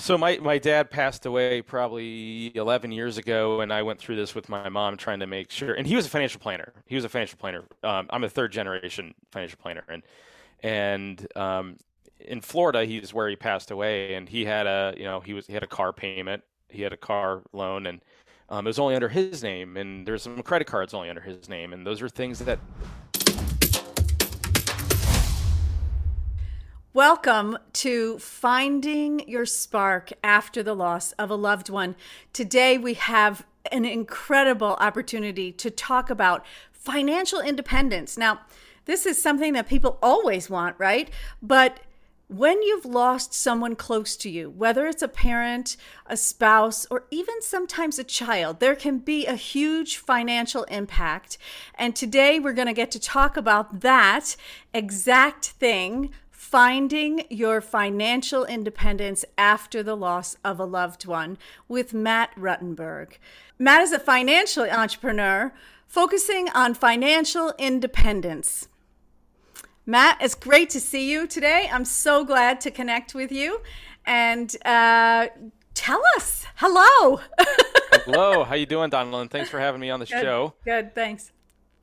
So my, my dad passed away probably 11 years ago, and I went through this with my mom trying to make sure. And he was a financial planner. He was a financial planner. Um, I'm a third generation financial planner, and and um, in Florida, he's where he passed away, and he had a you know he was he had a car payment, he had a car loan, and um, it was only under his name, and there's some credit cards only under his name, and those are things that Welcome to Finding Your Spark After the Loss of a Loved One. Today we have an incredible opportunity to talk about financial independence. Now, this is something that people always want, right? But when you've lost someone close to you, whether it's a parent, a spouse, or even sometimes a child, there can be a huge financial impact. And today we're going to get to talk about that exact thing Finding Your Financial Independence After the Loss of a Loved One with Matt Ruttenberg. Matt is a financial entrepreneur focusing on financial independence. Matt, it's great to see you today. I'm so glad to connect with you. And uh, tell us, hello. hello, how you doing, Donalyn? Thanks for having me on the Good. show. Good, thanks.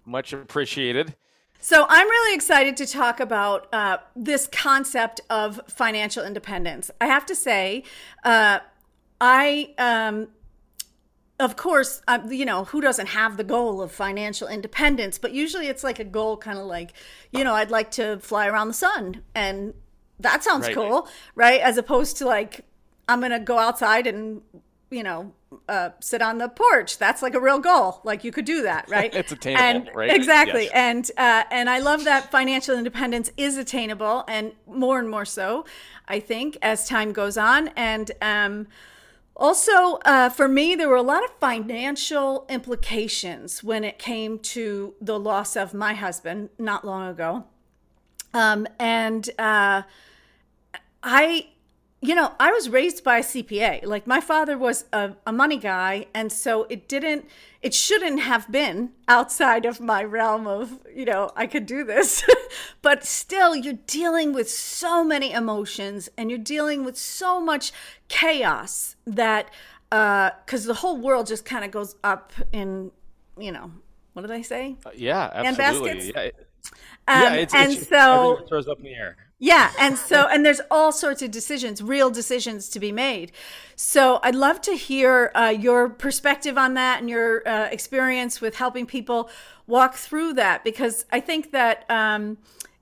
Much appreciated. So, I'm really excited to talk about uh, this concept of financial independence. I have to say, uh, I, um, of course, uh, you know, who doesn't have the goal of financial independence? But usually it's like a goal, kind of like, you know, I'd like to fly around the sun. And that sounds Right. cool, right? As opposed to like, I'm going to go outside and, you know, uh, sit on the porch. That's like a real goal. Like you could do that, right? It's attainable, and, right? Exactly. Yes. And uh, and I love that financial independence is attainable, and more and more so, I think, as time goes on. And um, also, uh, for me, there were a lot of financial implications when it came to the loss of my husband not long ago. Um, and uh, I, you know, I was raised by a CPA. Like my father was a, a money guy, and so it didn't, it shouldn't have been outside of my realm of, you know, I could do this. but still, you're dealing with so many emotions, and you're dealing with so much chaos that, because the whole world just kind of goes up in, you know, what do they say? Uh, yeah, And absolutely. baskets? Yeah, it- Um, yeah, it's, and it's, so throws up in the air. Yeah, and so and there's all sorts of decisions, real decisions to be made. So I'd love to hear uh, your perspective on that and your uh, experience with helping people walk through that because I think that um,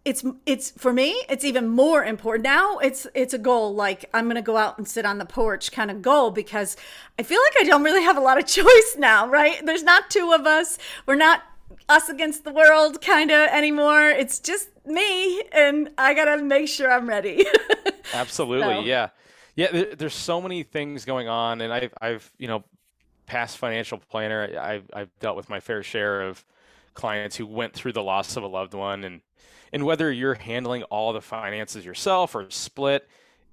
it's it's for me it's even more important now. It's it's a goal like I'm going to go out and sit on the porch kind of goal because I feel like I don't really have a lot of choice now. Right? There's not two of us. We're not us against the world kind of anymore. It's just me, and I gotta make sure I'm ready. Absolutely, So- yeah, yeah. There, there's so many things going on, and I've, I've, you know, past financial planner, I've, I've dealt with my fair share of clients who went through the loss of a loved one, and and whether you're handling all the finances yourself or split,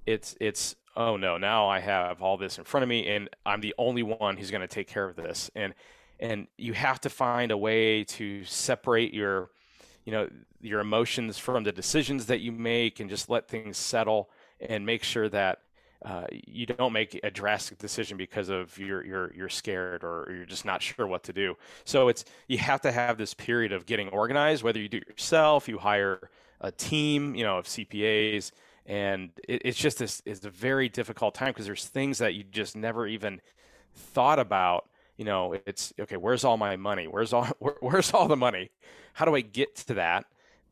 it's, it's, oh no, now I have all this in front of me, and I'm the only one who's going to take care of this, and and you have to find a way to separate your you know your emotions from the decisions that you make and just let things settle and make sure that uh, you don't make a drastic decision because of you're you're you're scared or you're just not sure what to do. So it's you have to have this period of getting organized. Whether you do it yourself, you hire a team, you know, of CPAs, and it, it's just this it's a very difficult time because there's things that you just never even thought about. You know, it's okay. Where's all my money? Where's all where, where's all the money? How do I get to that?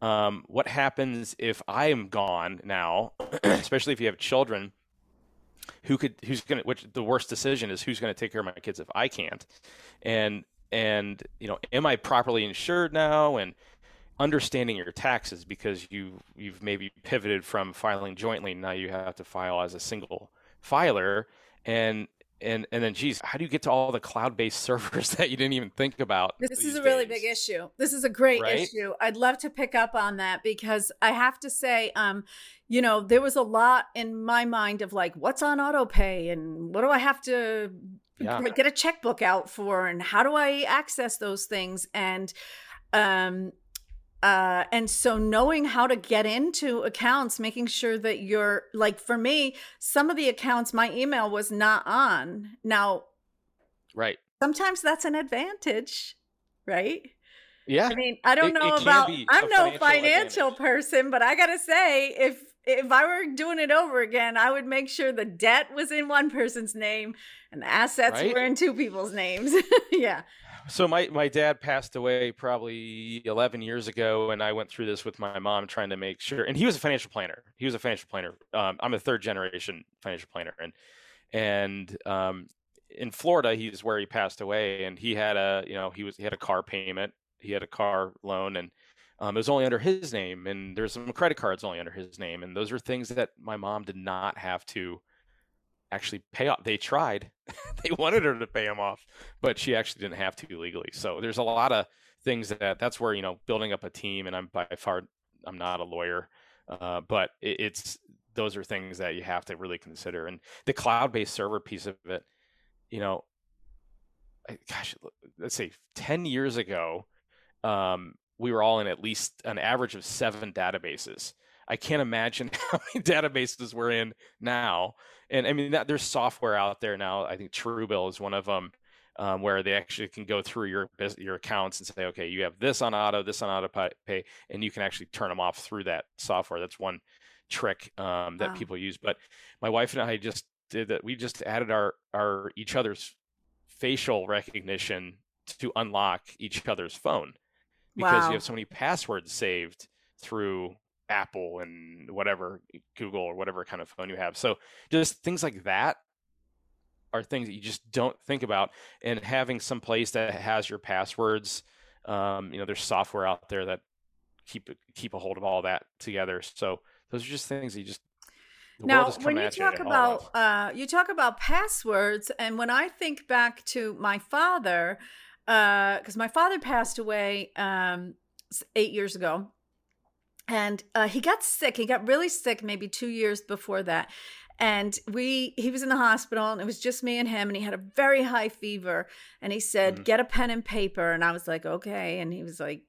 Um, what happens if I am gone now, especially if you have children? Who could who's gonna which the worst decision is who's gonna take care of my kids if I can't, and and you know am I properly insured now and understanding your taxes because you you've maybe pivoted from filing jointly now you have to file as a single filer and and and then geez how do you get to all the cloud-based servers that you didn't even think about This is a really big issue. This is a great Right? issue. I'd love to pick up on that because I have to say, um, you know, there was a lot in my mind of like, what's on auto pay and what do I have to Yeah. get a checkbook out for and how do I access those things? And um uh, and so knowing how to get into accounts, making sure that you're like for me, some of the accounts my email was not on. Now, right. Sometimes that's an advantage, right? Yeah. I mean, I don't It- know it about I'm no financial person, but I got to say if if I were doing it over again, I would make sure the debt was in one person's name and the assets Right? were in two people's names. yeah. So my my dad passed away probably 11 years ago, and I went through this with my mom, trying to make sure. And he was a financial planner. He was a financial planner. Um, I'm a third generation financial planner, and and um, in Florida, he's where he passed away, and he had a you know he was he had a car payment, he had a car loan, and um, it was only under his name, and there's some credit cards only under his name, and those are things that my mom did not have to actually pay off. They tried, they wanted her to pay him off, but she actually didn't have to legally. So there's a lot of things that that's where you know building up a team, and I'm by far I'm not a lawyer, uh, but it, it's those are things that you have to really consider, and the cloud-based server piece of it, you know, I- gosh, let's say 10 years ago, um, we were all in at least an average of seven databases. I can't imagine how many databases we're in now. And I mean, that, there's software out there now. I think Truebill is one of them, um, where they actually can go through your your accounts and say, okay, you have this on auto, this on auto pay, and you can actually turn them off through that software. That's one trick um, that Wow. people use. But my wife and I just did that. We just added our our each other's facial recognition to unlock each other's phone because Wow. you have so many passwords saved through Apple and whatever Google or whatever kind of phone you have. So just things like that are things that you just don't think about. And having some place that has your passwords, um, you know, there's software out there that keep keep a hold of all that together. So those are just things that you just now when you talk about uh, you talk about passwords and when i think back to my father because my father passed away um, eight years ago and uh, he got sick. He got really sick maybe two years before that. And we he was in the hospital and it was just me and him and he had a very high fever. And he said Mhm. get a pen and paper. And i was like okay. And he was like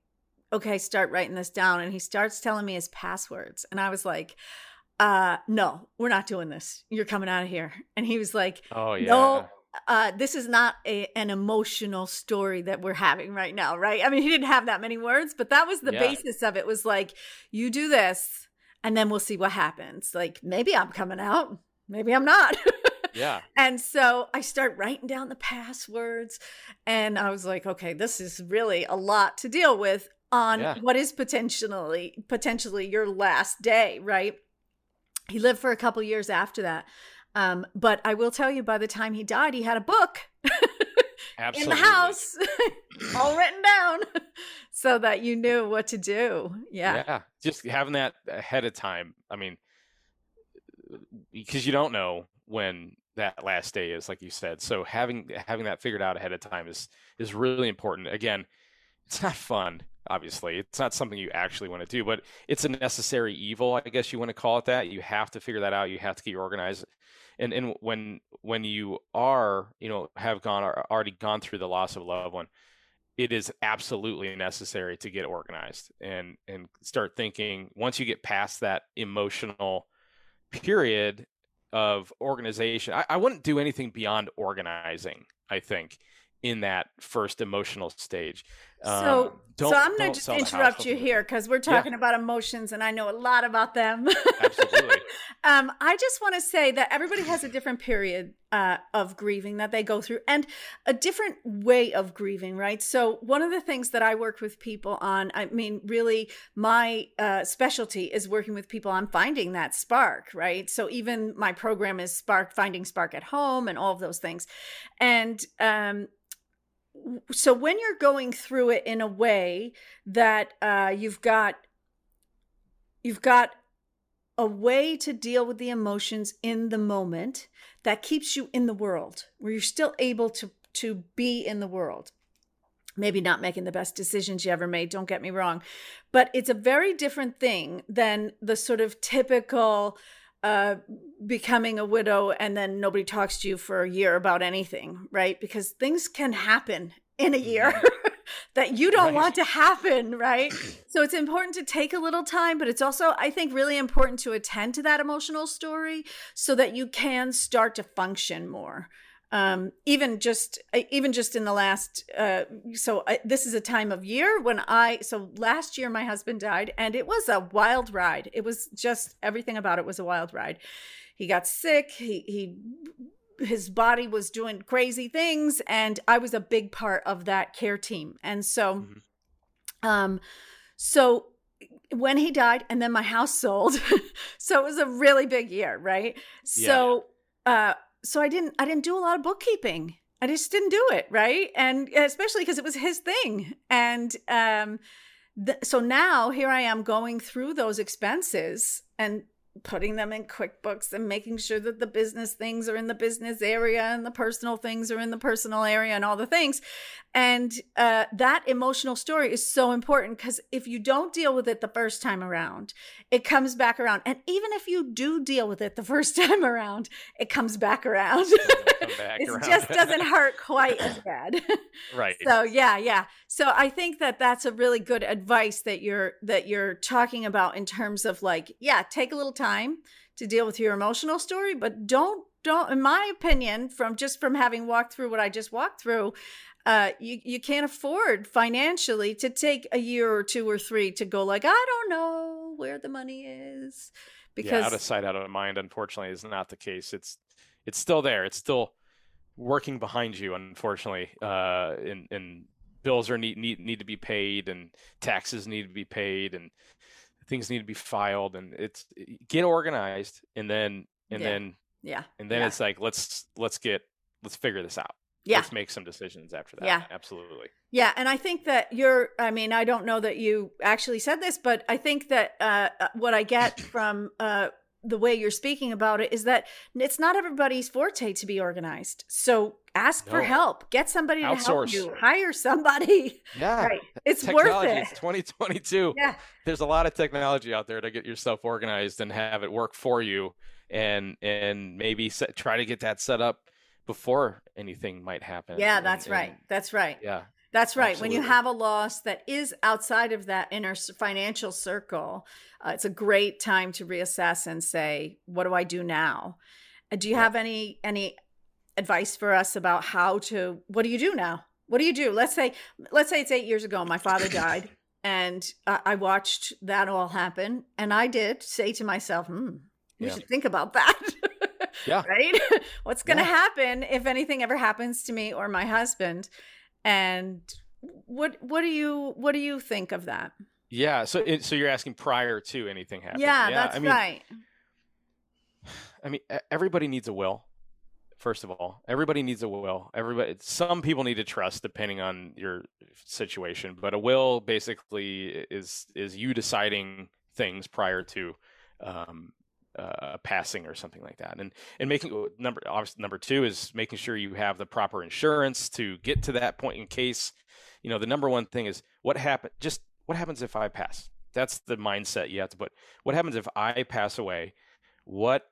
okay start writing this down. And he starts telling me his passwords. And i was like uh no we're not doing this. You're coming out of here. And he was like oh yeah. no uh this is not a, an emotional story that we're having right now right i mean he didn't have that many words but that was the Yeah. basis of it was like you do this and then we'll see what happens like maybe i'm coming out maybe i'm not Yeah. and so I start writing down the passwords, and I was like, okay, this is really a lot to deal with on Yeah. what is potentially potentially your last day, right? He lived for a couple years after that. Um, but I will tell you, by the time he died, he had a book in the house, all written down, so that you knew what to do. Yeah. yeah just having that ahead of time i mean because you don't know when that last day is like you said so having having that figured out ahead of time is is really important again it's not fun obviously it's not something you actually want to do but it's a necessary evil i guess you want to call it that you have to figure that out you have to get organized and and when when you are you know have gone already gone through the loss of a loved one it is absolutely necessary to get organized and and start thinking once you get past that emotional period of organization I, I wouldn't do anything beyond organizing i think in that first emotional stage So, Um, don't- so I'm going to just sell the house interrupt you here because we're talking about emotions, and I know a lot about them. Absolutely. um, I just want to say that everybody has a different period uh, of grieving that they go through, and a different way of grieving. Right. So one of the things that I work with people on, I mean, really, my uh, specialty is working with people on finding that spark. Right. So even my program is Spark, finding spark at home, and all of those things, and um, so when you're going through it in a way that uh, you've got you've got a way to deal with the emotions in the moment that keeps you in the world where you're still able to to be in the world. Maybe not making the best decisions you ever made don't get me wrong but it's a very different thing than the sort of typical uh, becoming a widow and then nobody talks to you for a year about anything, right? Because things can happen in a year. that you don't Right. want to happen, right? so it's important to take a little time, but it's also, I think, really important to attend to that emotional story so that you can start to function more. Um, even just uh, even just in the last uh, so I, this is a time of year when I so last year my husband died and it was a wild ride. It was just everything about it was a wild ride. He got sick. He he his body was doing crazy things and i was a big part of that care team and so Mhm. um so when he died and then my house sold so it was a really big year right so uh so i didn't i didn't do a lot of bookkeeping. I just didn't do it right? And especially because it was his thing. And um so now here i am going through those expenses and putting them in QuickBooks and making sure that the business things are in the business area and the personal things are in the personal area and all the things. And uh, that emotional story is so important because if you don't deal with it the first time around, it comes back around. And even if you do deal with it the first time around, it comes back around. It just doesn't hurt quite as bad. right. So yeah, yeah. So I think that that's a really good advice that you're that you're talking about in terms of like, yeah, take a little time to deal with your emotional story, but don't don't in my opinion from just from having walked through what I just walked through, uh you you can't afford financially to take a year or two or three to go like, I don't know where the money is because yeah, out of sight, out of mind. Unfortunately, is not the case. It's it's still there. It's still working behind you. Unfortunately, uh, and and bills are need need need to be paid, and taxes need to be paid, and things need to be filed, and it's get organized, and then and Yeah. then yeah. and then yeah. it's like let's let's get let's figure this out. Yeah. Let's make some decisions after that. Yeah. Absolutely. Yeah, and I think that you're. I mean, I don't know that you actually said this, but I think that uh, uh, what I get from uh, the way you're speaking about it is that it's not everybody's forte to be organized. So ask for help. Get somebody to help you. Hire somebody. Yeah. Right. It's worth it. It's 2022. Yeah. there's a lot of technology out there to get yourself organized and have it work for you and and maybe set, try to get that set up before anything might happen Yeah, And- that's and- right. That's right. yeah That's right. When you have a loss that is outside of that inner financial circle, uh, it's a great time to reassess and say, "What do I do now?" Uh, do you Yeah. have any any advice for us about how to? What do you do now? What do you do? Let's say, let's say it's eight years ago. My father died, and uh, I watched that all happen, and I did say to myself, "Hmm, we Yeah. should think about that." Yeah. right? What's going to Yeah. happen if anything ever happens to me or my husband? And what what do you what do you think of that? yeah so it, so you're asking prior to anything happening Yeah, that's i mean right. i mean everybody needs a will first of all everybody needs a will everybody some people need to trust depending on your situation but a will basically is is you deciding things prior to um uh, passing or something like that. And and making number obviously number two is making sure you have the proper insurance to get to that point in case you know the number one thing is what happened. just what happens if i pass? That's the mindset you have to put. What happens if i pass away? What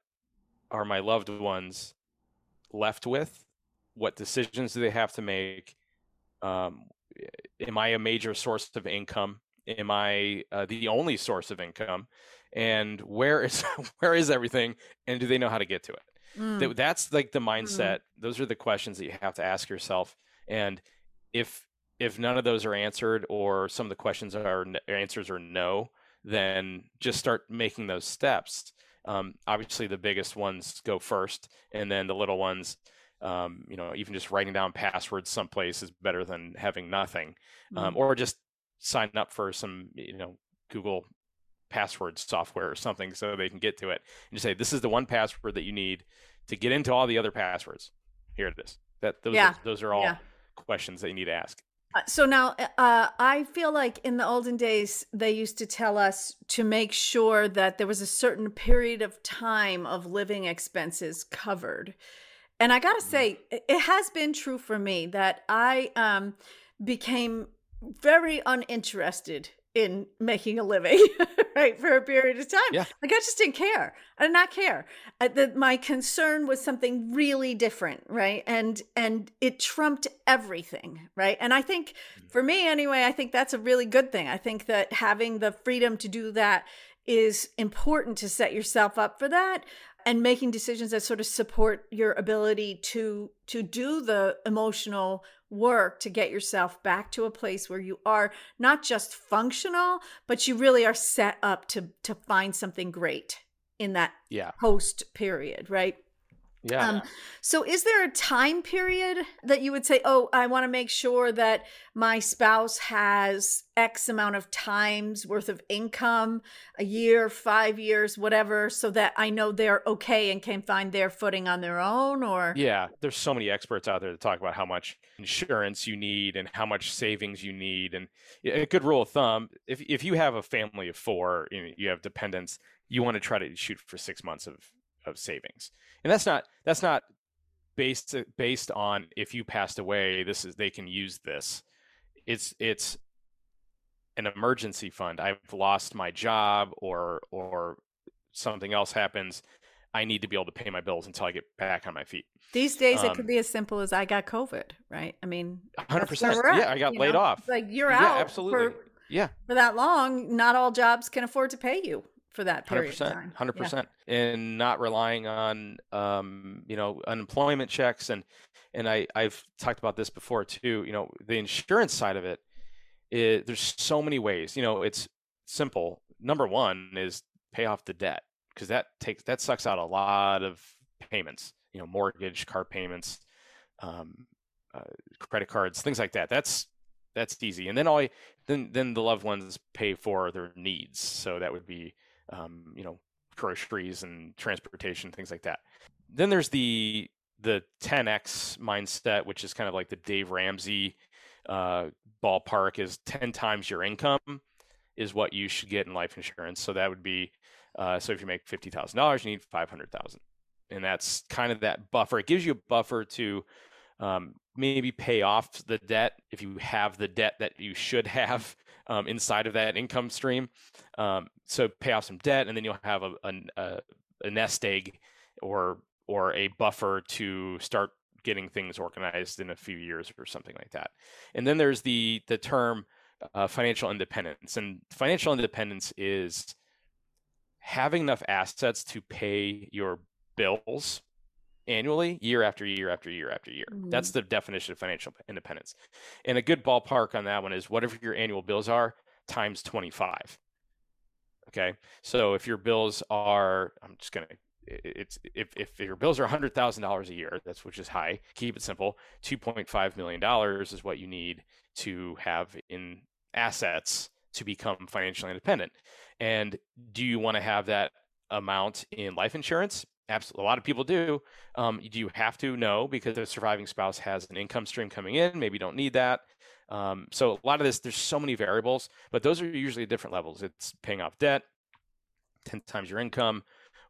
are my loved ones left with? What decisions do they have to make? Um, am i a major source of income? Am i uh, the only source of income and where is where is everything and do they know how to get to it? Mm, Th- that's like the mindset. Those are the questions that you have to ask yourself and if if none of those are answered or some of the questions are answers are no then just start making those steps. Um, obviously the biggest ones go first and then the little ones um, you know even just writing down passwords someplace is better than having nothing um, mm. or just sign up for some you know google password software or something so they can get to it and just say this is the one password that you need to get into all the other passwords. Here it is. That those Yeah, are, those are all yeah. questions that you need to ask. Uh, So now, uh, I feel like in the olden days, they used to tell us to make sure that there was a certain period of time of living expenses covered. And I got to say, it it has been true for me that I um, became very uninterested in making a living, right, for a period of time. Yeah. Like I just didn't care. I did not care. Uh, the, my concern was something really different, right? And and it trumped everything, right? And I think, Mm. for me anyway, I think that's a really good thing. I think that having the freedom to do that is important to set yourself up for that and making decisions that sort of support your ability to to do the emotional work to get yourself back to a place where you are not just functional but you really are set up to to find something great in that Yeah. post period right Yeah. um, so, is there a time period that you would say, oh, I want to make sure that my spouse has X amount of times worth of income, a year, five years, whatever, so that I know they're okay and can find their footing on their own? Or, Yeah, there's so many experts out there that talk about how much insurance you need and how much savings you need. And a good rule of thumb, if if you have a family of four, you, know, you have dependents, you want to try to shoot for six months of of savings. And that's not that's not based based on if you passed away, this is they can use this. It's it's an emergency fund. I've lost my job or or something else happens. I need to be able to pay my bills until I get back on my feet. these days it Um, could be as simple as I got COVID, right? I mean, 100%. at, Yeah, I got laid know? off. Like you're Yeah, out absolutely. for, Yeah, for that long. Not all jobs can afford to pay you for that period of percent, time. hundred Yeah. percent, and not relying on um, you know unemployment checks and and I I've talked about this before too. You know the insurance side of it, it there's so many ways. You know it's simple. Number one is pay off the debt because that takes that sucks out a lot of payments. You know mortgage, car payments, um, uh, credit cards, things like that. That's that's easy. And then all I, then then the loved ones pay for their needs. So that would be um, you know groceries and transportation, things like that. Then there's the the 10x mindset, which is kind of like the Dave Ramsey uh, ballpark, is 10 times your income is what you should get in life insurance. So that would be uh, so if you make fifty thousand dollars, you need five hundred thousand, and that's kind of that buffer. It gives you a buffer to um, maybe pay off the debt if you have the debt that you should have um, inside of that income stream. Um, so pay off some debt, and then you'll have a, a, a nest egg or or a buffer to start getting things organized in a few years or something like that. And then there's the the term uh, financial independence, and financial independence is having enough assets to pay your bills annually year after year after year after year. Mhm. That's the definition of financial independence. And a good ballpark on that one is whatever your annual bills are times 25. Okay? So if your bills are I'm just going to it's if, if your bills are $100,000 a year, that's which is high. Keep it simple. 2.5 million dollars is what you need to have in assets to become financially independent. And do you want to have that amount in life insurance? Absolutely. A lot of people do. Um, do you have to? No, because the surviving spouse has an income stream coming in. Maybe you don't need that. Um, so a lot of this, there's so many variables, but those are usually different levels. It's paying off debt, 10 times your income,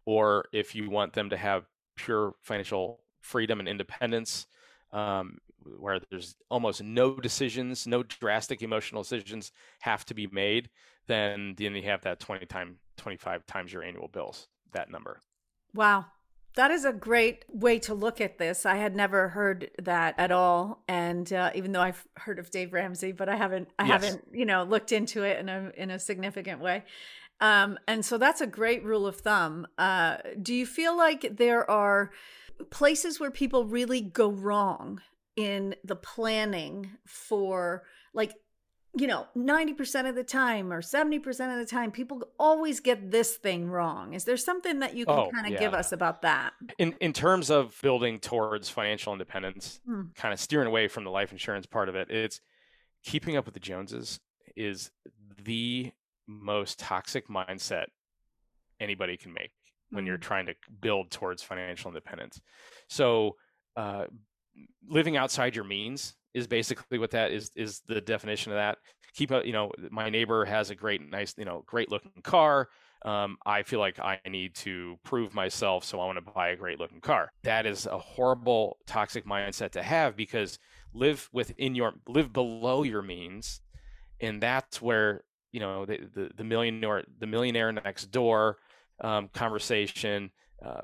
or if you want them to have pure financial freedom and independence, um, where there's almost no decisions, no drastic emotional decisions have to be made, then then you have that 20 time 25 times your annual bills, that number. Wow. That is a great way to look at this. I had never heard that at all, and uh, even though I've heard of Dave Ramsey, but I haven't, I Yes. haven't, you know, looked into it in a in a significant way. Um, and so that's a great rule of thumb. Uh, do you feel like there are places where people really go wrong in the planning for, like, you know, 90% of the time or 70% of the time, people always get this thing wrong. Is there something that you can Oh, kind of give us about that? In in terms of building towards financial independence, Hmm. kind of steering away from the life insurance part of it, it's keeping up with the Joneses is the most toxic mindset anybody can make when you're Mhm. trying to build towards financial independence. So, uh, living outside your means is basically what that is is the definition of that. Keep a, you know, my neighbor has a great, nice, you know, great looking car. Um, I feel like I need to prove myself, so I want to buy a great looking car. That is a horrible, toxic mindset to have because live within your live below your means, and that's where you know the the, the millionaire the millionaire next door um, conversation. Uh,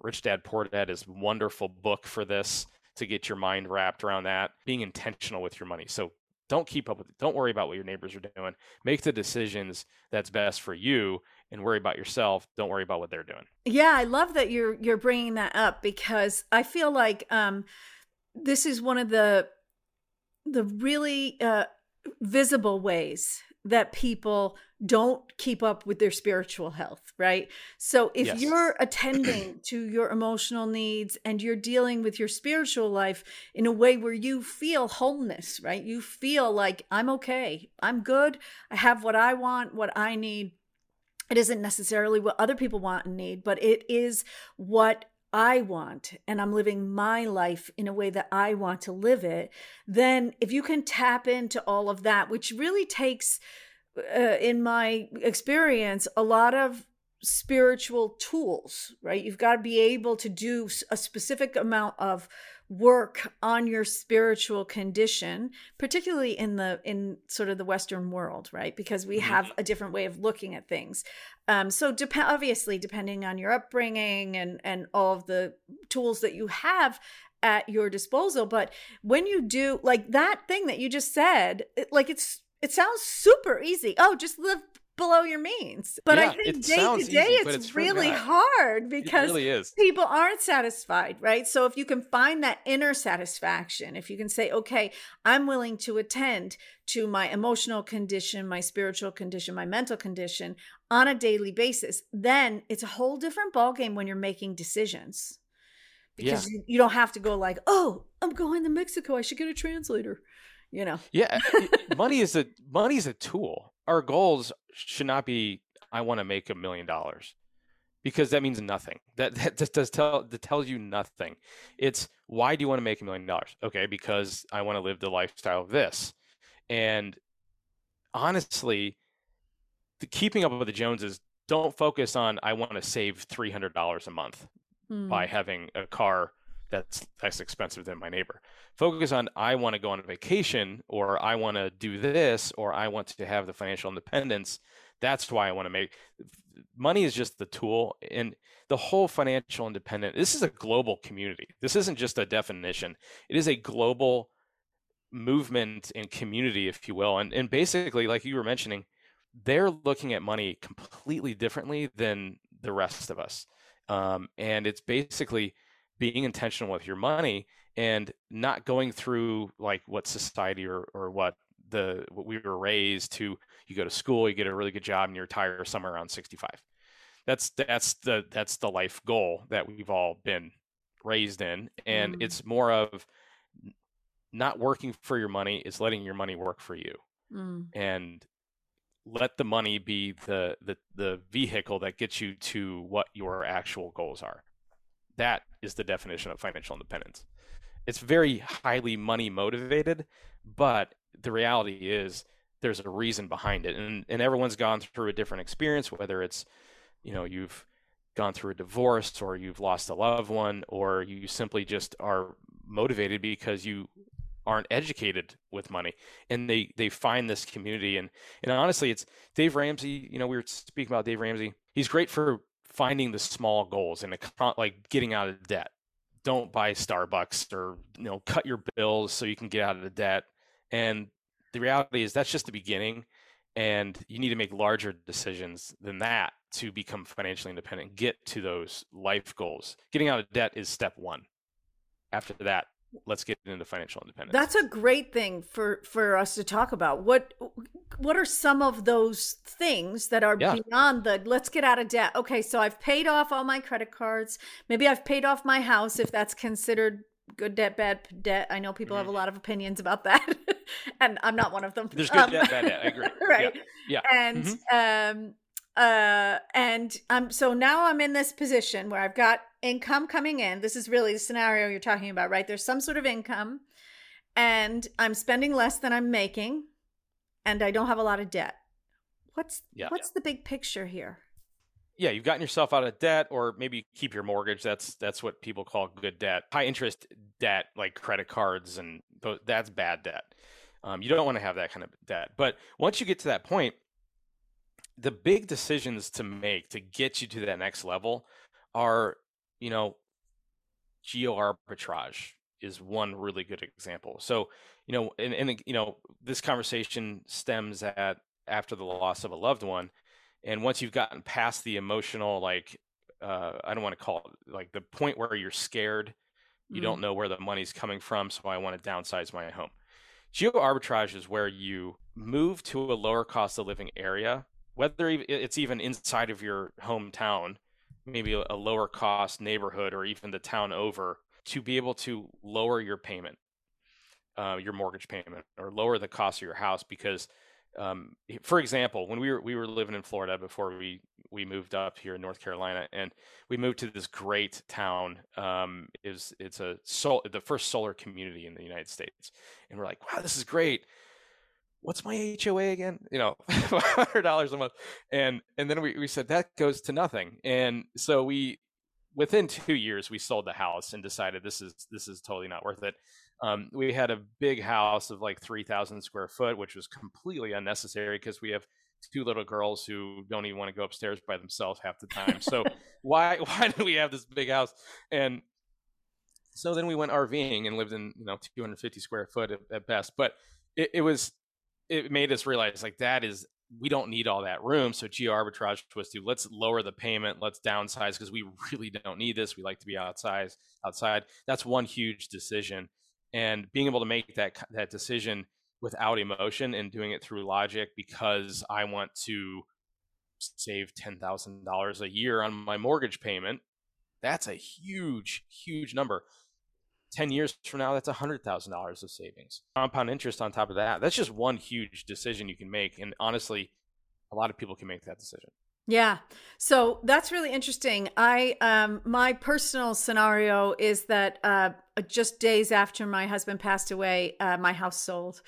Rich Dad Poor Dad is wonderful book for this to get your mind wrapped around that. Being intentional with your money. So don't keep up with it. Don't worry about what your neighbors are doing. Make the decisions that's best for you and worry about yourself. Don't worry about what they're doing. Yeah, I love that you're you're bringing that up because I feel like um, this is one of the the really uh, visible ways that people don't keep up with their spiritual health, right? So if yes. you're attending to your emotional needs and you're dealing with your spiritual life in a way where you feel wholeness, right? You feel like I'm okay. I'm good. I have what I want, what I need. It isn't necessarily what other people want and need, but it is what I want and I'm living my life in a way that I want to live it, then if you can tap into all of that, which really takes, uh, in my experience, a lot of spiritual tools, right? You've got to be able to do a specific amount of work on your spiritual condition particularly in the in sort of the western world right? Because we mm-hmm. have a different way of looking at things. Um so dep- obviously depending on your upbringing and and all of the tools that you have at your disposal but when you do like that thing that you just said it, like it's it sounds super easy. Oh just live below your means. But yeah, I think day to day, it's, it's, really hard because really people aren't satisfied, right? So if you can find that inner satisfaction, if you can say, okay, I'm willing to attend to my emotional condition, my spiritual condition, my mental condition on a daily basis, then it's a whole different ballgame when you're making decisions. Because yeah. you, you don't have to go like, oh, I'm going to Mexico. I should get a translator you know yeah money is a money is a tool our goals should not be I want to make a million dollars because that means nothing. That that just does tell that tells you nothing. It's why do you want to make a million dollars? Okay, because I want to live the lifestyle of this. And honestly, the keeping up with the Joneses, don't focus on I want to save three hundred dollars a month mm. by having a car that's less expensive than my neighbor. Focus on I want to go on a vacation or I want to do this or I want to have the financial independence. That's why I want to make money is just the tool and the whole financial independent. This is a global community. This isn't just a definition. It is a global movement and community if you will. And and basically like you were mentioning, they're looking at money completely differently than the rest of us. Um, and it's basically being intentional with your money and not going through like what society or, or what the what we were raised to you go to school you get a really good job and you retire somewhere around 65 that's that's the that's the life goal that we've all been raised in and mm. it's more of not working for your money is letting your money work for you mm. and let the money be the, the the vehicle that gets you to what your actual goals are that is the definition of financial independence. It's very highly money motivated, but the reality is there's a reason behind it. And and everyone's gone through a different experience, whether it's, you know, you've gone through a divorce or you've lost a loved one or you simply just are motivated because you aren't educated with money and they they find this community and and honestly it's Dave Ramsey you know we were speaking about Dave Ramsey he's great for finding the small goals and like getting out of debt. Don't buy Starbucks or you know cut your bills so you can get out of the debt. And the reality is that's just the beginning, and you need to make larger decisions than that to become financially independent. Get to those life goals. Getting out of debt is step one. After that, let's get into financial independence. That's a great thing for for us to talk about. What what are some of those things that are yeah. beyond the let's get out of debt? Okay, so I've paid off all my credit cards. Maybe I've paid off my house if that's considered good debt, bad debt. I know people mm-hmm. have a lot of opinions about that, and I'm not one of them. There's good um, debt, bad debt. I agree. right. Yeah. yeah. And mm-hmm. um uh and um so now i'm in this position where i've got income coming in this is really the scenario you're talking about right? There's some sort of income and i'm spending less than i'm making and i don't have a lot of debt. What's yeah. what's the big picture here? Yeah you've gotten yourself out of debt or maybe keep your mortgage. That's that's what people call good debt. High interest debt like credit cards and that's bad debt. Um, you don't want to have that kind of debt. But once you get to that point the big decisions to make to get you to that next level are, you know, geo arbitrage is one really good example. So, you know, and, and you know, this conversation stems at after the loss of a loved one, and once you've gotten past the emotional, like, uh, I don't want to call it like the point where you're scared, you mm. don't know where the money's coming from, so I want to downsize my home. Geo arbitrage is where you move to a lower cost of living area, whether it's even inside of your hometown, maybe a lower cost neighborhood or even the town over, to be able to lower your payment, uh, your mortgage payment, or lower the cost of your house. Because, um, for example, when we were we were living in Florida before we we moved up here in North Carolina, and we moved to this great town. Um, is it's a sol- the first solar community in the United States, and we're like, wow, this is great. What's my HOA again? You know, hundred dollars a month, and and then we we said that goes to nothing, and so we within two years we sold the house and decided this is this is totally not worth it. Um, we had a big house of like three thousand square foot, which was completely unnecessary because we have two little girls who don't even want to go upstairs by themselves half the time. So why why do we have this big house? And so then we went RVing and lived in you know 250 square foot at, at best. But it, it was it made us realize like that is we don't need all that room. So geo arbitrage was to let's lower the payment, let's downsize because we really don't need this. We like to be outside. Outside. That's one huge decision, and being able to make that that decision without emotion and doing it through logic because I want to save ten thousand dollars a year on my mortgage payment. That's a huge, huge number. 10 years from now, that's $100,000 of savings. Compound interest on top of that. That's just one huge decision you can make. And honestly, a lot of people can make that decision. Yeah. So that's really interesting. I um my personal scenario is that uh just days after my husband passed away, uh my house sold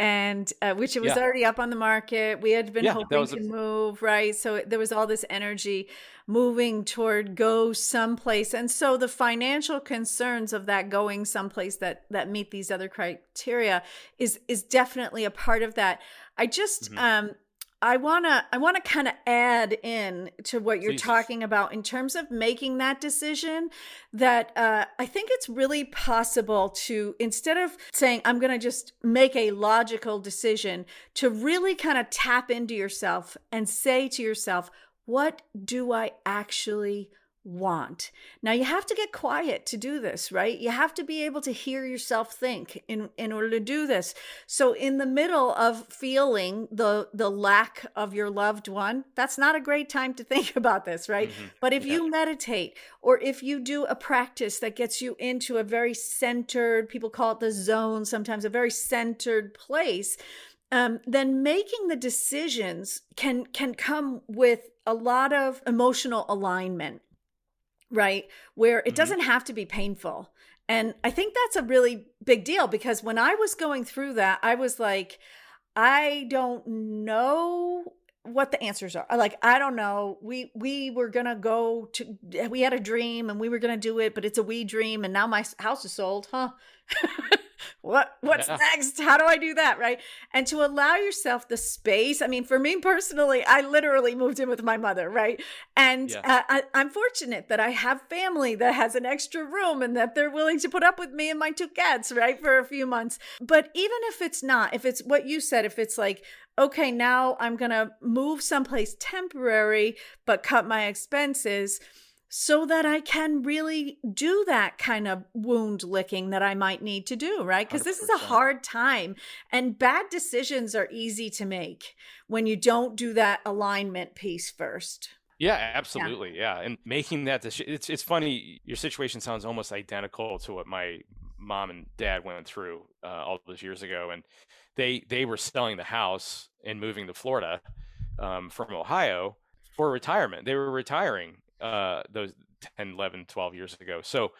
and uh, which it was yeah. already up on the market. We had been yeah, hoping to a... move, right? So there was all this energy moving toward go someplace, and so the financial concerns of that going someplace that that meet these other criteria is is definitely a part of that. I just mm-hmm. um I want to I want to kind of add in to what you're Please. talking about in terms of making that decision that uh, I think it's really possible to instead of saying I'm going to just make a logical decision to really kind of tap into yourself and say to yourself what do I actually want. Now you have to get quiet to do this, right? You have to be able to hear yourself think in in order to do this. So in the middle of feeling the the lack of your loved one, that's not a great time to think about this, right? Mm-hmm. But if yeah. you meditate or if you do a practice that gets you into a very centered, people call it the zone, sometimes a very centered place, um, then making the decisions can can come with a lot of emotional alignment right? Where it mm-hmm. doesn't have to be painful. And I think that's a really big deal because when I was going through that, I was like, I don't know what the answers are. Like I don't know. We we were going to go to we had a dream and we were going to do it, but it's a we dream and now my house is sold, huh? what what's yeah. next? How do i do that? Right? And to allow yourself the space i mean for me personally i literally moved in with my mother right? And yeah. uh, I, i'm fortunate that i have family that has an extra room and that they're willing to put up with me and my two cats right for a few months. But even if it's not if it's what you said if it's like okay now i'm gonna move someplace temporary but cut my expenses so that I can really do that kind of wound licking that I might need to do, right? Because this is a hard time and bad decisions are easy to make when you don't do that alignment piece first. Yeah, absolutely. Yeah. yeah. And making that decision, it's, it's funny. Your situation sounds almost identical to what my mom and dad went through uh, all those years ago. And they, they were selling the house and moving to Florida um, from Ohio for retirement. They were retiring uh, those 10, 11, 12 years ago. So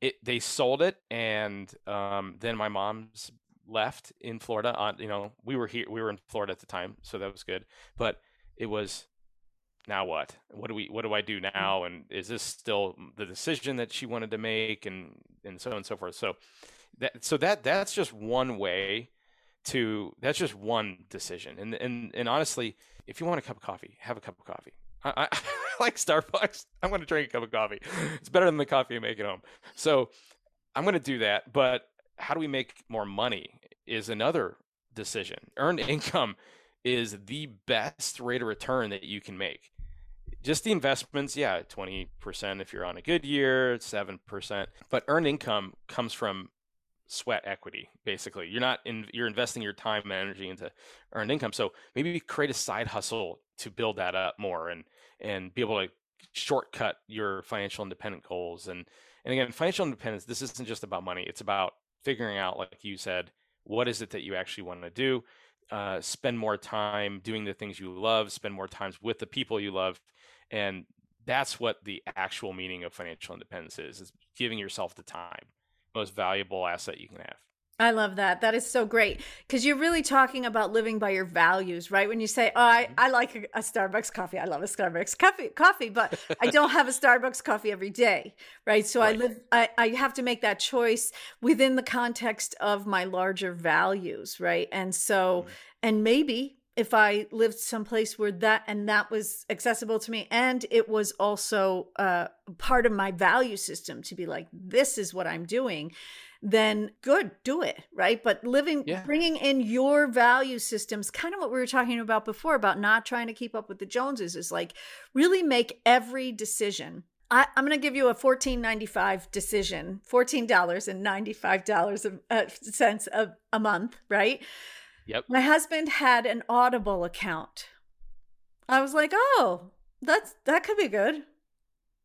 it, they sold it. And um, then my mom's left in Florida on, you know, we were here, we were in Florida at the time. So that was good. But it was, now what? What do we, what do I do mm. now? And is this still the decision that she wanted to make and, and so on and so forth. So that, so that, that's just one way to that's just one decision. And and and honestly, if you want a cup of coffee, have a cup of coffee. I, I like Starbucks. I'm going to drink a cup of coffee. It's better than the coffee I make at home. So I'm going to do that. But how do we make more money is another decision. Earned income is the best rate of return that you can make. Just the investments, yeah, 20% if you're on a good year, 7%. But earned income comes from sweat equity basically you're not in you're investing your time and energy into earned income so maybe create a side hustle to build that up more and and be able to shortcut your financial independent goals and and again financial independence this isn't just about money it's about figuring out like you said what is it that you actually want to do uh, spend more time doing the things you love spend more times with the people you love and that's what the actual meaning of financial independence is is giving yourself the time most valuable asset you can have. I love that. That is so great because you're really talking about living by your values, right? When you say, "Oh, I. I like a, a, Starbucks coffee. I love a Starbucks coffee, coffee, but I don't have a Starbucks coffee every day, right?" So right. I live. I, I have to make that choice within the context of my larger values, right? And so, mm-hmm. and maybe if I lived someplace where that and that was accessible to me, and it was also uh, part of my value system to be like, this is what I'm doing, then good, do it, right? But living, yeah. bringing in your value systems, kind of what we were talking about before about not trying to keep up with the Joneses, is like really make every decision. I, am going to give you a fourteen ninety five decision, fourteen dollars and ninety five dollars uh, cents a, a month, right? Yep. My husband had an Audible account. I was like, "Oh, that's that could be good."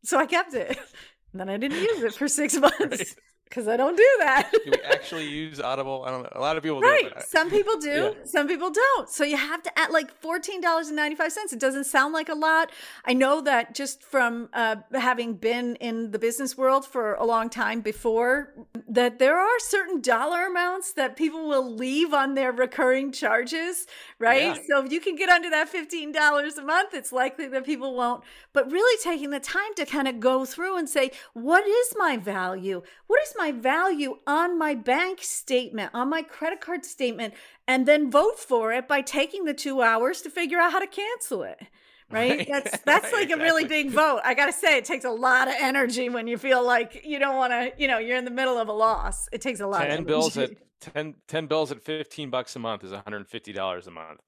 So I kept it. And then I didn't use it for 6 months. Right because I don't do that. do we actually use Audible? I don't know. A lot of people right. do. Some people do. Yeah. Some people don't. So you have to add like fourteen dollars and ninety five cents. It doesn't sound like a lot. I know that just from uh, having been in the business world for a long time before, that there are certain dollar amounts that people will leave on their recurring charges. Right. Yeah. So if you can get under that fifteen dollars a month, it's likely that people won't. But really taking the time to kind of go through and say, what is my value? What is my value on my bank statement, on my credit card statement, and then vote for it by taking the two hours to figure out how to cancel it. Right? That's that's like exactly. a really big vote. I gotta say, it takes a lot of energy when you feel like you don't want to, you know, you're in the middle of a loss. It takes a lot. Ten bills at 10, 10 bills at fifteen bucks a month is one hundred and fifty dollars a month,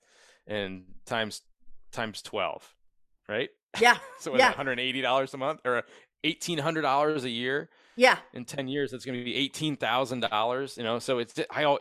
and times times twelve, right? Yeah. so yeah. one hundred eighty dollars a month or eighteen hundred dollars a year yeah. In 10 years, it's going to be $18,000, you know? So it's, I,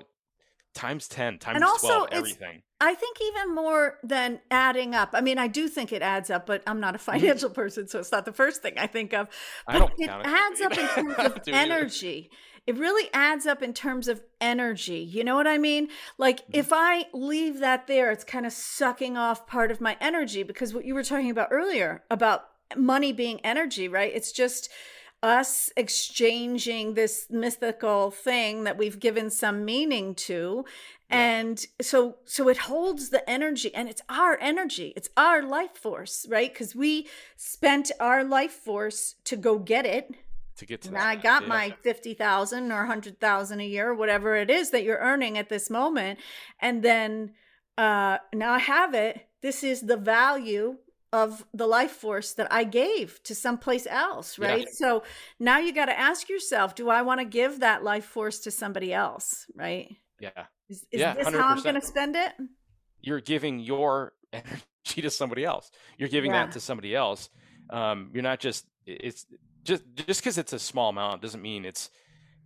times 10, times and also 12, everything. I think even more than adding up. I mean, I do think it adds up, but I'm not a financial person, so it's not the first thing I think of. But it adds up in terms of energy. It really adds up in terms of energy. You know what I mean? Like mm-hmm. if I leave that there, it's kind of sucking off part of my energy because what you were talking about earlier about money being energy, right? It's just us exchanging this mythical thing that we've given some meaning to. And so so it holds the energy and it's our energy. It's our life force right? Because we spent our life force to go get it. To get to and i got yeah. my 50000 or 100000 a year whatever it is that you're earning at this moment. And then uh now i have it. This is the value of the life force that I gave to someplace else, right? Yeah. So now you got to ask yourself, do I want to give that life force to somebody else, right? Yeah. Is, is yeah, this 100%. how I'm going to spend it? You're giving your energy to somebody else. You're giving yeah. that to somebody else. Um, you're not just it's just just because it's a small amount doesn't mean it's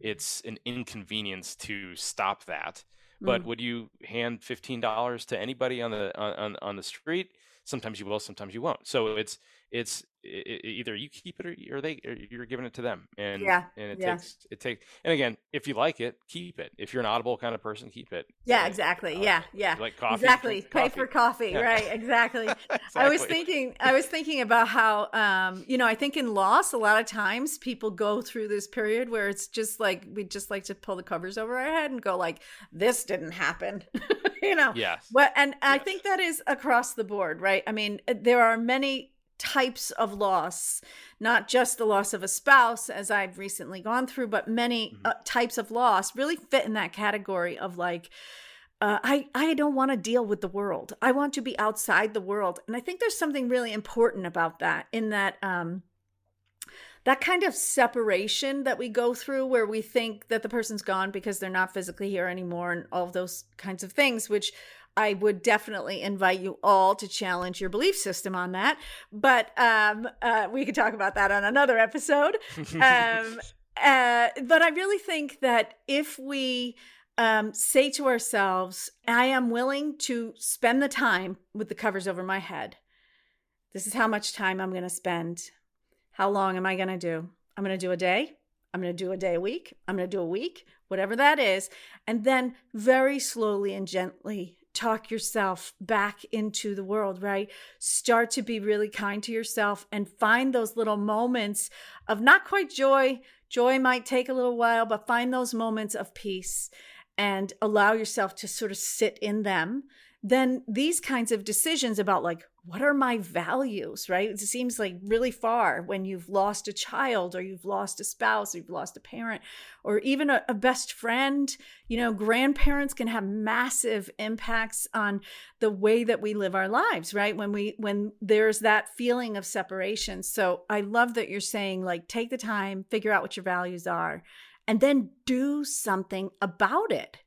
it's an inconvenience to stop that. But mm. would you hand fifteen dollars to anybody on the on on the street? Sometimes you will, sometimes you won't. So it's it's it, either you keep it or, or they or you're giving it to them. And yeah and it yeah. takes it takes and again if you like it keep it. If you're an audible kind of person keep it. Yeah exactly. uh, yeah yeah. like coffee exactly. Pay for coffee. Yeah. right exactly. exactly. i was thinking i was thinking about how um you know i think in loss a lot of times people go through this period where it's just like we just like to pull the covers over our head and go like this didn't happen. You know? Yes. Well and yes. i think that is across the board right? I mean there are many types of loss, not just the loss of a spouse, as I've recently gone through, but many mm-hmm. uh, types of loss really fit in that category of like, uh, I, I don't want to deal with the world. I want to be outside the world. And I think there's something really important about that in that um, that kind of separation that we go through where we think that the person's gone because they're not physically here anymore and all those kinds of things, which I would definitely invite you all to challenge your belief system on that. But um, uh, we could talk about that on another episode. um, uh, but I really think that if we um, say to ourselves, I am willing to spend the time with the covers over my head. This is how much time I'm going to spend. How long am I going to do? I'm going to do a day. I'm going to do a day a week. I'm going to do a week, whatever that is. And then very slowly and gently talk yourself back into the world, right? Start to be really kind to yourself and find those little moments of not quite joy. Joy might take a little while, but find those moments of peace and allow yourself to sort of sit in them, then these kinds of decisions about like, what are my values, right? It seems like really far when you've lost a child or you've lost a spouse or you've lost a parent or even a, a best friend. You know, grandparents can have massive impacts on the way that we live our lives, right? When we, when there's that feeling of separation. So I love that you're saying, like, take the time, figure out what your values are, and then do something about it.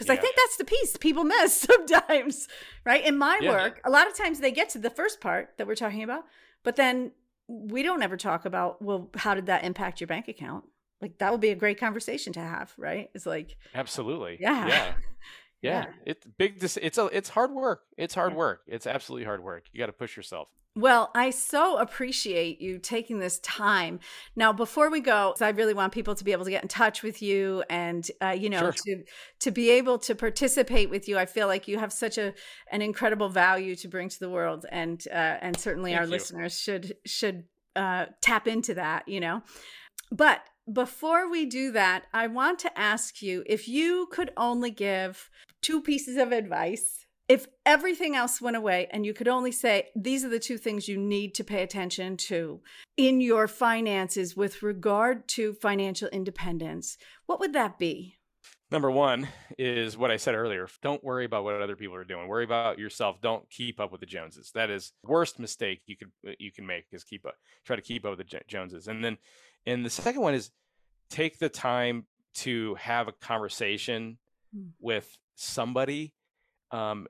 Because yeah. I think that's the piece people miss sometimes, right? In my yeah. work, a lot of times they get to the first part that we're talking about, but then we don't ever talk about, well, how did that impact your bank account? Like that would be a great conversation to have, right? It's like, absolutely. Yeah. Yeah. Yeah. yeah. It's big. It's a, it's hard work. It's hard work. It's absolutely hard work. You got to push yourself. Well, I so appreciate you taking this time. Now, before we go, I really want people to be able to get in touch with you and, uh, you know, sure. to to be able to participate with you. I feel like you have such a an incredible value to bring to the world, and uh, and certainly Thank our you. listeners should should uh, tap into that. You know, but before we do that, I want to ask you if you could only give two pieces of advice if everything else went away and you could only say these are the two things you need to pay attention to in your finances with regard to financial independence, what would that be? Number one is what I said earlier. Don't worry about what other people are doing. Worry about yourself. Don't keep up with the Joneses. That is worst mistake you could you can make is keep up try to keep up with the Joneses. And then and the second one is take the time to have a conversation hmm. with somebody um,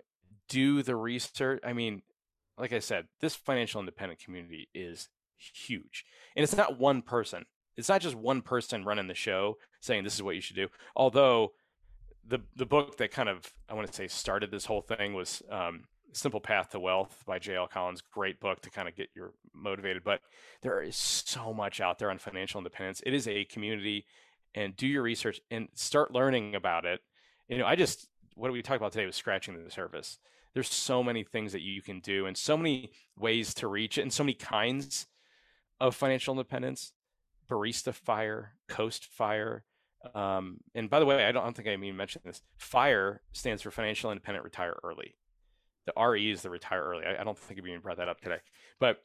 do the research. I mean, like I said, this financial independent community is huge. And it's not one person. It's not just one person running the show saying this is what you should do. Although the the book that kind of I want to say started this whole thing was um, Simple Path to Wealth by J.L. Collins. Great book to kind of get you motivated. But there is so much out there on financial independence. It is a community, and do your research and start learning about it. You know, I just what we talked about today was scratching the surface there's so many things that you can do and so many ways to reach it and so many kinds of financial independence. Barista fire coast fire um, and by the way I don't, I don't think i even mentioned this. Fire stands for financial independent retire early. The re is the retire early. I, I don't think we even brought that up today. But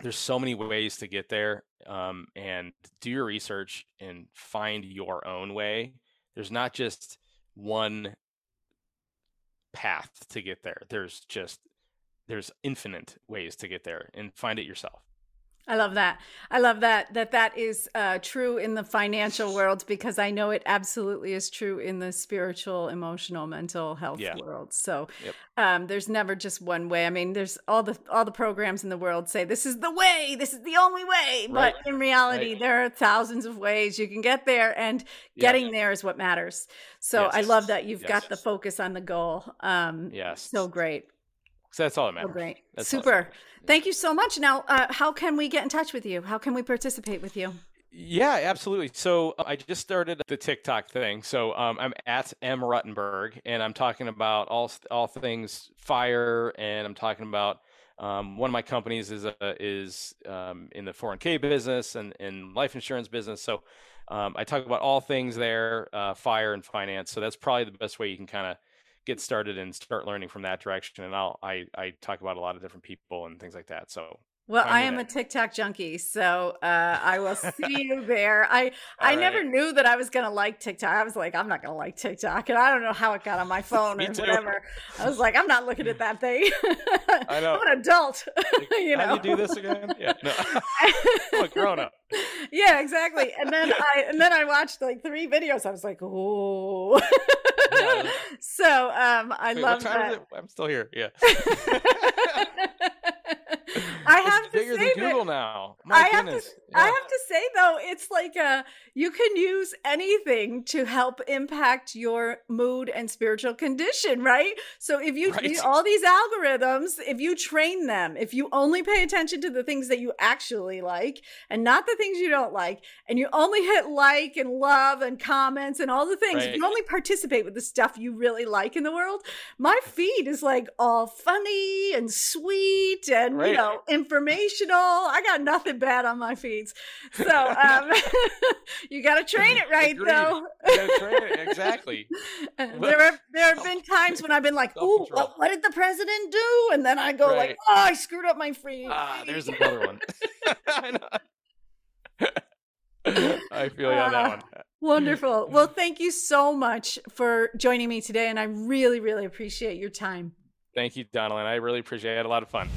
there's so many ways to get there um, and do your research and find your own way. There's not just one path to get there. There's just there's infinite ways to get there and find it yourself. I love that. I love that that that is uh, true in the financial world because I know it absolutely is true in the spiritual, emotional, mental health yeah. world. So yep. um, there's never just one way. I mean, there's all the all the programs in the world say this is the way, this is the only way, right. but in reality, right. there are thousands of ways you can get there, and getting yeah. there is what matters. So yes. I love that you've yes. got the focus on the goal. Um, yes, so great. So that's all that matters. Oh, great. That's Super. Thank you so much. Now, uh, how can we get in touch with you? How can we participate with you? Yeah, absolutely. So uh, I just started the TikTok thing. So um, I'm at M Ruttenberg, and I'm talking about all all things fire, and I'm talking about um, one of my companies is uh, is um, in the 401k business and in life insurance business. So um, I talk about all things there, uh, fire and finance. So that's probably the best way you can kind of get started and start learning from that direction. And I'll I I talk about a lot of different people and things like that. So Well, I am a TikTok junkie, so uh, I will see you there. I I right. never knew that I was gonna like TikTok. I was like, I'm not gonna like TikTok, and I don't know how it got on my phone or whatever. I was like, I'm not looking at that thing. I know. I'm an adult. you know. How do you do this again? Yeah, no. I'm a grown up. Yeah, exactly. And then I and then I watched like three videos. I was like, oh. so um, I Wait, love that. I'm still here. Yeah. I have it's to bigger say than Google that, now. My I goodness. have to. Yeah. I have to say though, it's like a you can use anything to help impact your mood and spiritual condition, right? So if you, right. you all these algorithms, if you train them, if you only pay attention to the things that you actually like and not the things you don't like, and you only hit like and love and comments and all the things, right. you only participate with the stuff you really like in the world. My feed is like all funny and sweet and right. you know informational. I got nothing bad on my feeds. So um, you got to train it right, Agreed. though. train it exactly. there have there have been times when I've been like, "Ooh, what, what, did the president do?" And then I go right. like, "Oh, I screwed up my feed." Ah, there's another one. I feel you on that one. Wonderful. Well, thank you so much for joining me today, and I really, really appreciate your time. Thank you, Donalyn. I really appreciate it. I had a lot of fun.